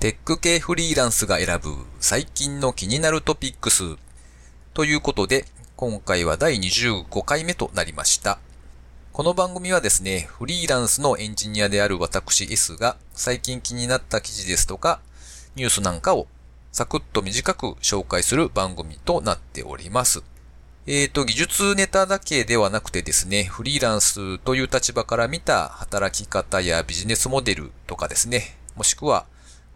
テック系フリーランスが選ぶ最近の気になるトピックスということで、今回は第25回目となりました。この番組はですね、フリーランスのエンジニアである私 S が最近気になった記事ですとか、ニュースなんかをサクッと短く紹介する番組となっております。えっ、ー、と、技術ネタだけではなくてですね、フリーランスという立場から見た働き方やビジネスモデルとかですね、もしくは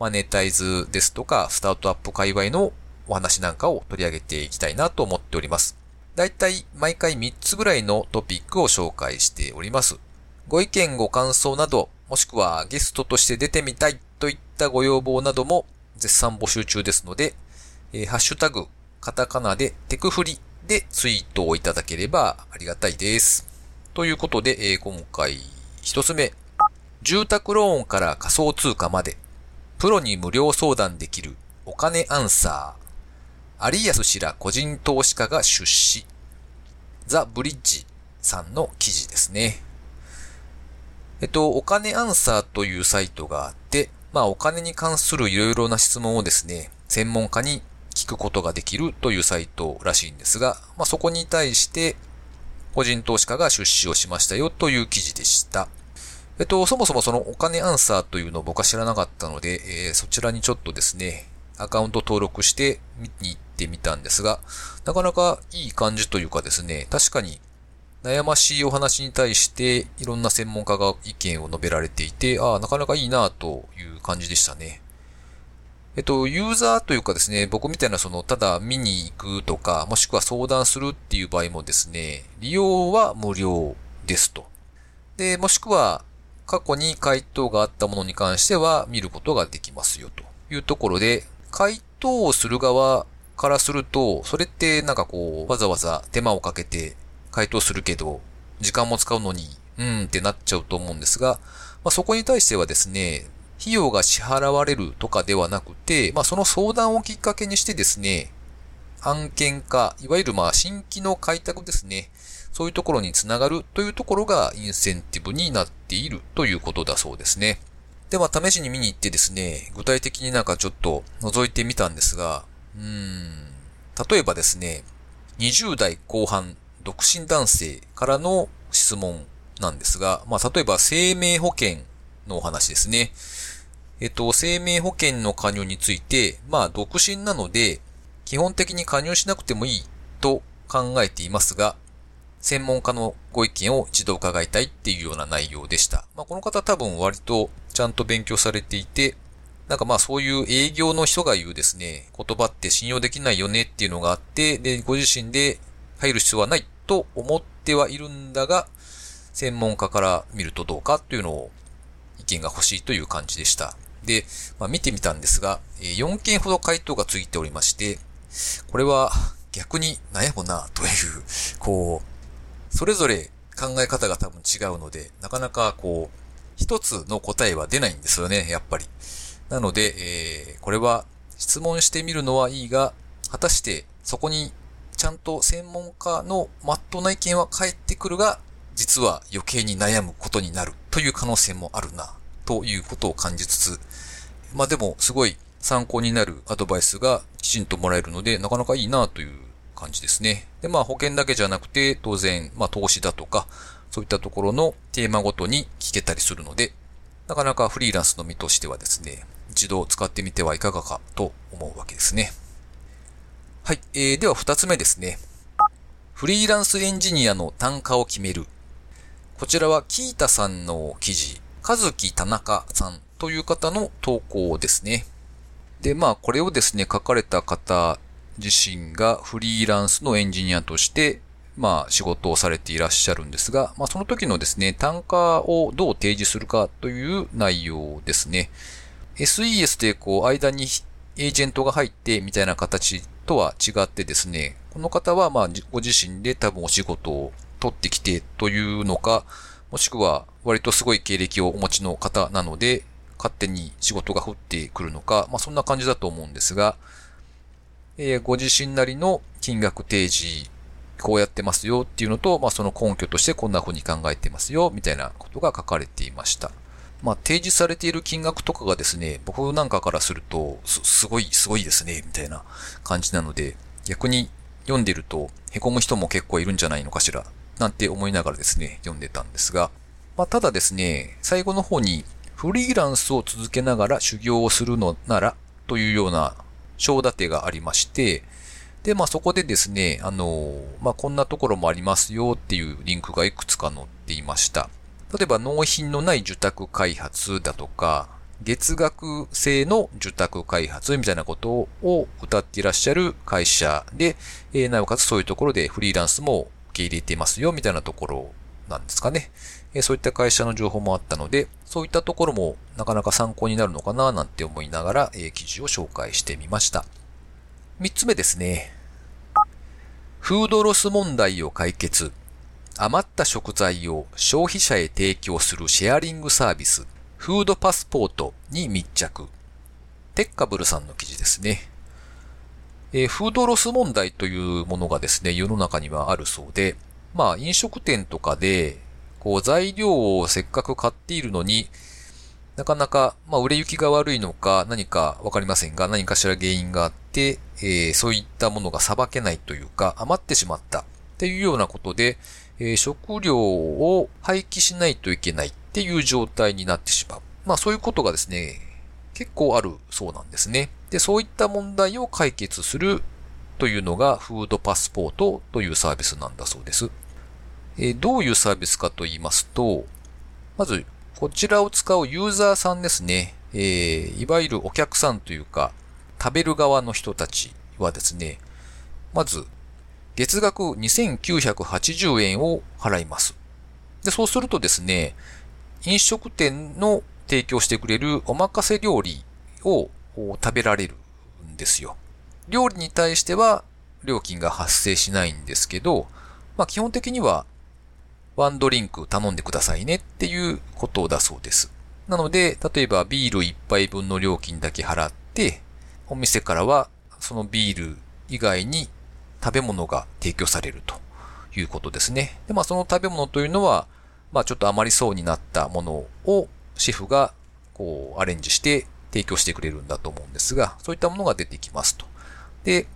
マネタイズですとか、スタートアップ界隈のお話なんかを取り上げていきたいなと思っております。だいたい毎回3つぐらいのトピックを紹介しております。ご意見ご感想など、もしくはゲストとして出てみたいといったご要望なども絶賛募集中ですので、えー、ハッシュタグ、カタカナでテクフリでツイートをいただければありがたいです。ということで、えー、今回一つ目。住宅ローンから仮想通貨まで、プロに無料相談できるお金アンサー。有安氏ら個人投資家が出資。ザ・ブリッジさんの記事ですね。えっと、お金アンサーというサイトがあって、まあお金に関するいろいろな質問をですね、専門家に聞くことができるというサイトらしいんですが、まあ、そこに対して個人投資家が出資をしましたよという記事でした。えっと、そもそもそのお金アンサーというのを僕は知らなかったので、えー、そちらにちょっとですね、アカウント登録して見に行ってみたんですが、なかなかいい感じというかですね、確かに悩ましいお話に対していろんな専門家が意見を述べられていて、ああ、なかなかいいなという感じでしたね。えっと、ユーザーというかですね、僕みたいなその、ただ見に行くとか、もしくは相談するっていう場合もですね、利用は無料ですと。で、もしくは、過去に回答があったものに関しては見ることができますよというところで、回答をする側からすると、それってなんかこう、わざわざ手間をかけて回答するけど、時間も使うのに、うんってなっちゃうと思うんですが、まあ、そこに対してはですね、費用が支払われるとかではなくて、まあその相談をきっかけにしてですね、案件化、いわゆるまあ新規の開拓ですね。そういうところにつながるというところがインセンティブになっているということだそうですね。で、まあ試しに見に行ってですね、具体的になんかちょっと覗いてみたんですが、うん、例えばですね、20代後半独身男性からの質問なんですが、まあ例えば生命保険のお話ですね。えっと、生命保険の加入について、まあ、独身なので、基本的に加入しなくてもいいと考えていますが、専門家のご意見を一度伺いたいっていうような内容でした。まあ、この方多分割とちゃんと勉強されていて、なんかまあそういう営業の人が言うですね、言葉って信用できないよねっていうのがあって、で、ご自身で入る必要はないと思ってはいるんだが、専門家から見るとどうかっていうのを意見が欲しいという感じでした。で、まあ、見てみたんですが、4件ほど回答がついておりまして、これは逆に悩むなという、こう、それぞれ考え方が多分違うので、なかなかこう、一つの答えは出ないんですよね、やっぱり。なので、えー、これは質問してみるのはいいが、果たしてそこにちゃんと専門家のまっとうな意見は返ってくるが、実は余計に悩むことになるという可能性もあるな、ということを感じつつ、まあでも、すごい参考になるアドバイスがきちんともらえるので、なかなかいいなという感じですね。で、まあ保険だけじゃなくて、当然、まあ投資だとか、そういったところのテーマごとに聞けたりするので、なかなかフリーランスの身としてはですね、一度使ってみてはいかがかと思うわけですね。はい。えー、では二つ目ですね。フリーランスエンジニアの単価を決める。こちらはキータさんの記事、カズキ田中さんという方の投稿ですね。で、まあ、これをですね、書かれた方自身がフリーランスのエンジニアとして、まあ、仕事をされていらっしゃるんですが、まあ、その時のですね、単価をどう提示するかという内容ですね。SES でこう、間にエージェントが入ってみたいな形とは違ってですね、この方はまあ、ご自身で多分お仕事を取ってきてというのか、もしくは割とすごい経歴をお持ちの方なので、勝手に仕事が降ってくるのか、まあそんな感じだと思うんですが、えー、ご自身なりの金額提示、こうやってますよっていうのと、まあその根拠としてこんな風に考えてますよ、みたいなことが書かれていました。まあ、提示されている金額とかがですね、僕なんかからすると、す、すごい、すごいですね、みたいな感じなので、逆に読んでると、凹む人も結構いるんじゃないのかしら、なんて思いながらですね、読んでたんですが、まあ、ただですね、最後の方に、フリーランスを続けながら修行をするのなら、というような章立てがありまして、で、まあそこでですね、あの、まあこんなところもありますよっていうリンクがいくつか載っていました。例えば納品のない受託開発だとか、月額制の受託開発みたいなことを歌っていらっしゃる会社で、えー、なおかつそういうところでフリーランスも受け入れていますよみたいなところなんですかね。え、そういった会社の情報もあったので、そういったところもなかなか参考になるのかななんて思いながら、え、記事を紹介してみました。三つ目ですね。フードロス問題を解決。余った食材を消費者へ提供するシェアリングサービス、フードパスポートに密着。テッカブルさんの記事ですね。えー、フードロス問題というものがですね、世の中にはあるそうで、まあ飲食店とかで、こう材料をせっかく買っているのに、なかなか、まあ、売れ行きが悪いのか何かわかりませんが、何かしら原因があって、えー、そういったものがさばけないというか、余ってしまったっていうようなことで、えー、食料を廃棄しないといけないっていう状態になってしまう。まあ、そういうことがですね、結構あるそうなんですね。で、そういった問題を解決するというのがフードパスポートというサービスなんだそうです。えー、どういうサービスかと言いますと、まずこちらを使うユーザーさんですね。えー、いわゆるお客さんというか、食べる側の人たちはですね、まず、月額2980円を払います。で、そうするとですね、飲食店の提供してくれるお任せ料理を食べられるんですよ。料理に対しては料金が発生しないんですけど、まあ基本的にはワンドリンク頼んでくださいねっていうことだそうです。なので、例えばビール1杯分の料金だけ払って、お店からはそのビール以外に食べ物が提供されるということですね。で、まあその食べ物というのは、まあちょっと余りそうになったものをシェフがこうアレンジして提供してくれるんだと思うんですが、そういったものが出てきますと。で、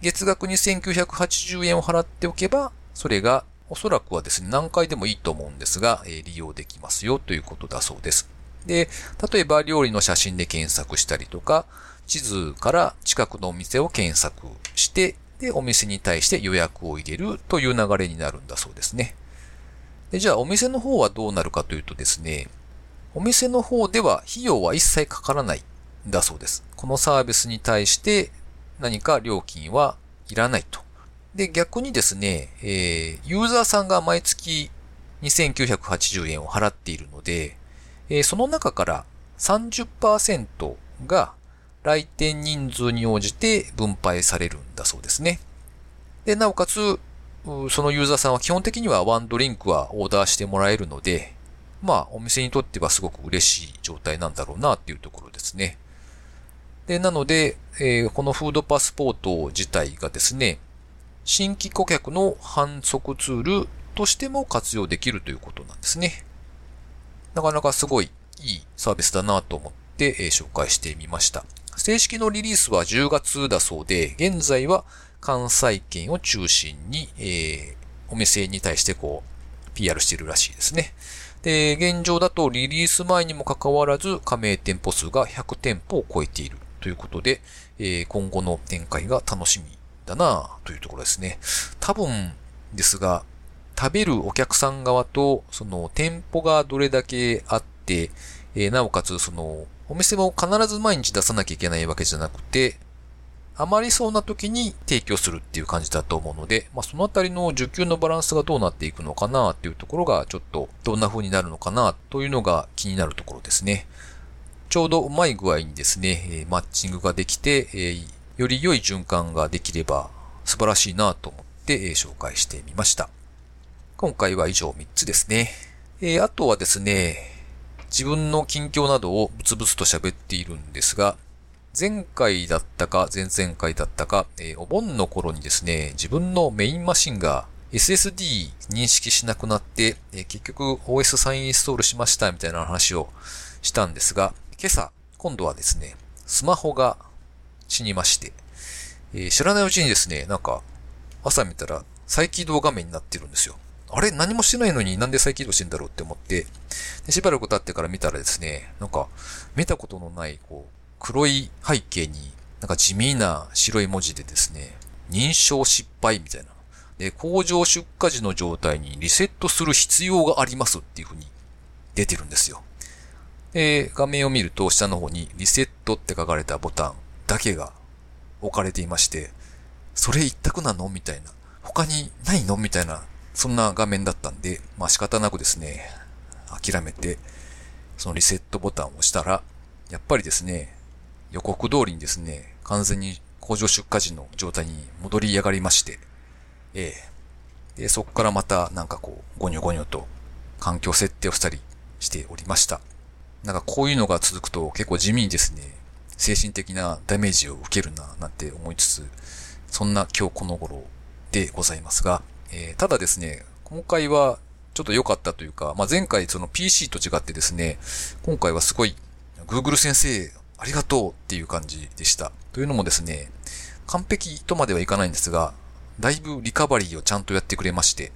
月額2980円を払っておけば、それがおそらくはですね、何回でもいいと思うんですが、え、利用できますよということだそうです。で、例えば料理の写真で検索したりとか、地図から近くのお店を検索して、で、お店に対して予約を入れるという流れになるんだそうですね。で、じゃあお店の方はどうなるかというとですね、お店の方では費用は一切かからないんだそうです。このサービスに対して何か料金はいらないとで、逆にですね、えー、ユーザーさんが毎月2980円を払っているので、えー、その中から30%が来店人数に応じて分配されるんだそうですね。で、なおかつ、そのユーザーさんは基本的にはワンドリンクはオーダーしてもらえるので、まあ、お店にとってはすごく嬉しい状態なんだろうなっていうところですね。で、なので、えー、このフードパスポート自体がですね、新規顧客の反則ツールとしても活用できるということなんですね。なかなかすごいいいサービスだなと思って、紹介してみました。正式のリリースは10月だそうで、現在は関西圏を中心に、えー、お店に対してこう、PR しているらしいですね。で、現状だとリリース前にもかかわらず加盟店舗数が100店舗を超えているということで、えー、今後の展開が楽しみだなというところですね。多分ですが、食べるお客さん側と、その店舗がどれだけあって、えー、なおかつその、お店も必ず毎日出さなきゃいけないわけじゃなくて、余りそうな時に提供するっていう感じだと思うので、まあ、そのあたりの需給のバランスがどうなっていくのかなっていうところが、ちょっとどんな風になるのかなというのが気になるところですね。ちょうどうまい具合にですね、マッチングができて、より良い循環ができれば素晴らしいなと思って紹介してみました。今回は以上3つですね。えー、あとはですね、自分の近況などをブツブツと喋っているんですが、前回だったか前々回だったか、えー、お盆の頃にですね、自分のメインマシンが SSD 認識しなくなって、え結局 OS 再インストールしましたみたいな話をしたんですが、今朝、今度はですね、スマホが死にまして、えー、知らないうちにですね、なんか、朝見たら再起動画面になってるんですよ。あれ？何もしてないのになんで再起動してんだろうって思って、でしばらく経ってから見たらですね、なんか、見たことのない、こう、黒い背景に、なんか地味な白い文字でですね、認証失敗みたいな。で、工場出荷時の状態にリセットする必要がありますっていう風に出てるんですよ。で、画面を見ると下の方にリセットって書かれたボタンだけが置かれていまして、それ一択なのみたいな。他にないのみたいな、そんな画面だったんで、まあ仕方なくですね、諦めて、そのリセットボタンを押したら、やっぱりですね、予告通りにですね、完全に工場出荷時の状態に戻り上がりまして、ええ。で、そこからまたなんかこう、ゴニョゴニョと環境設定をしたりしておりました。なんかこういうのが続くと結構地味にですね、精神的なダメージを受けるな、なんて思いつつ、そんな今日この頃でございますが、えー、ただですね、今回はちょっと良かったというか、まあ、前回その PC と違ってですね、今回はすごい Google 先生ありがとうっていう感じでした。というのもですね、完璧とまではいかないんですが、だいぶリカバリーをちゃんとやってくれまして、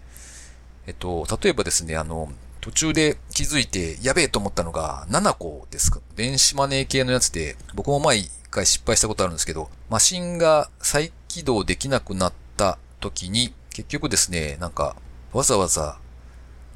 えっと、例えばですね、あの、途中で気づいてやべえと思ったのが7個ですか。電子マネー系のやつで、僕も前一回失敗したことあるんですけど、マシンが再起動できなくなった時に、結局ですね、なんか、わざわざ、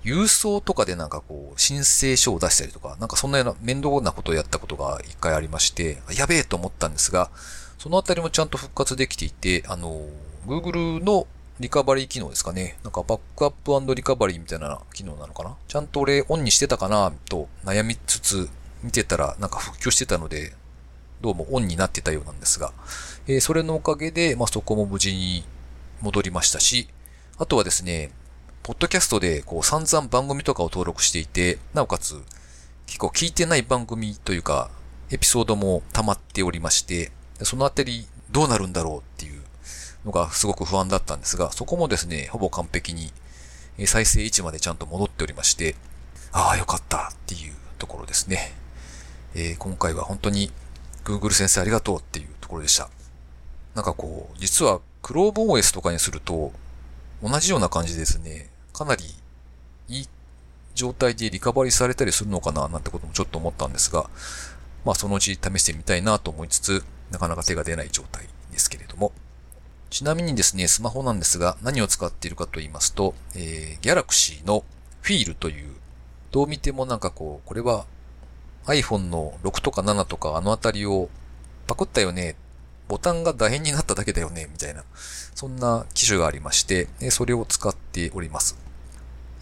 郵送とかでなんかこう、申請書を出したりとか、なんかそんなような面倒なことをやったことが一回ありまして、やべえと思ったんですが、そのあたりもちゃんと復活できていて、あの、Google のリカバリー機能ですかね。なんかバックアップリカバリーみたいな機能なのかな？ちゃんと俺オンにしてたかなと悩みつつ見てたらなんか復旧してたので、どうもオンになってたようなんですが、えー、それのおかげで、まあ、そこも無事に戻りましたし、あとはですね、ポッドキャストでこう散々番組とかを登録していて、なおかつ結構聞いてない番組というか、エピソードも溜まっておりまして、そのあたりどうなるんだろうっていうのがすごく不安だったんですが、そこもですね、ほぼ完璧に再生位置までちゃんと戻っておりまして、ああ、よかったっていうところですね。えー、今回は本当に Google 先生ありがとうっていうところでした。なんかこう、実は ChromeOS とかにすると、同じような感じですね、かなりいい状態でリカバリーされたりするのかななんてこともちょっと思ったんですが、まあそのうち試してみたいなと思いつつ、なかなか手が出ない状態ですけれども。ちなみにですね、スマホなんですが、何を使っているかと言いますと、えー、Galaxy のフィールという、どう見てもなんかこう、これは iPhone の6とか7とかあのあたりをパクったよね、ボタンが楕円になっただけだよね、みたいな、そんな機種がありまして、それを使っております。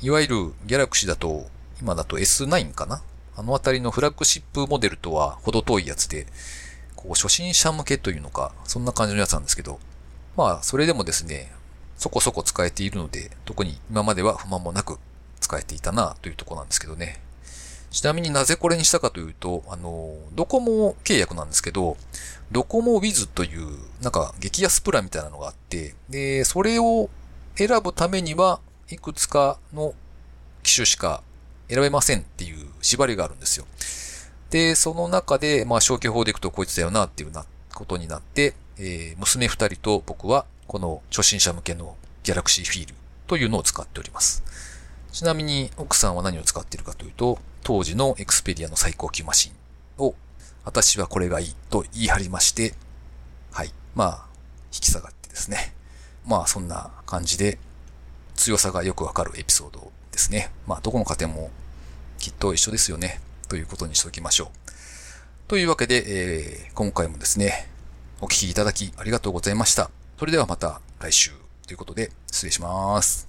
いわゆる Galaxy だと、今だと S9 かな？あのあたりのフラッグシップモデルとは程遠いやつで、こう初心者向けというのか、そんな感じのやつなんですけど、まあ、それでもですね、そこそこ使えているので、特に今までは不満もなく使えていたなというとこなんですけどね。ちなみになぜこれにしたかというと、あの、ドコモ契約なんですけど、ドコモ Wiz という、なんか激安プランみたいなのがあって、で、それを選ぶためには、いくつかの機種しか選べませんっていう縛りがあるんですよ。で、その中で、まあ消去法でいくとこいつだよなっていうなことになって、えー、娘二人と僕はこの初心者向けの Galaxy Feel というのを使っております。ちなみに奥さんは何を使っているかというと、当時の Xperia の最高級マシンを、私はこれがいいと言い張りまして、はい。まあ、引き下がってですね。まあ、そんな感じで、強さがよくわかるエピソードですね。まあ、どこの家庭もきっと一緒ですよね。ということにしておきましょう。というわけで、えー、今回もですね、お聞きいただきありがとうございました。それではまた来週ということで失礼します。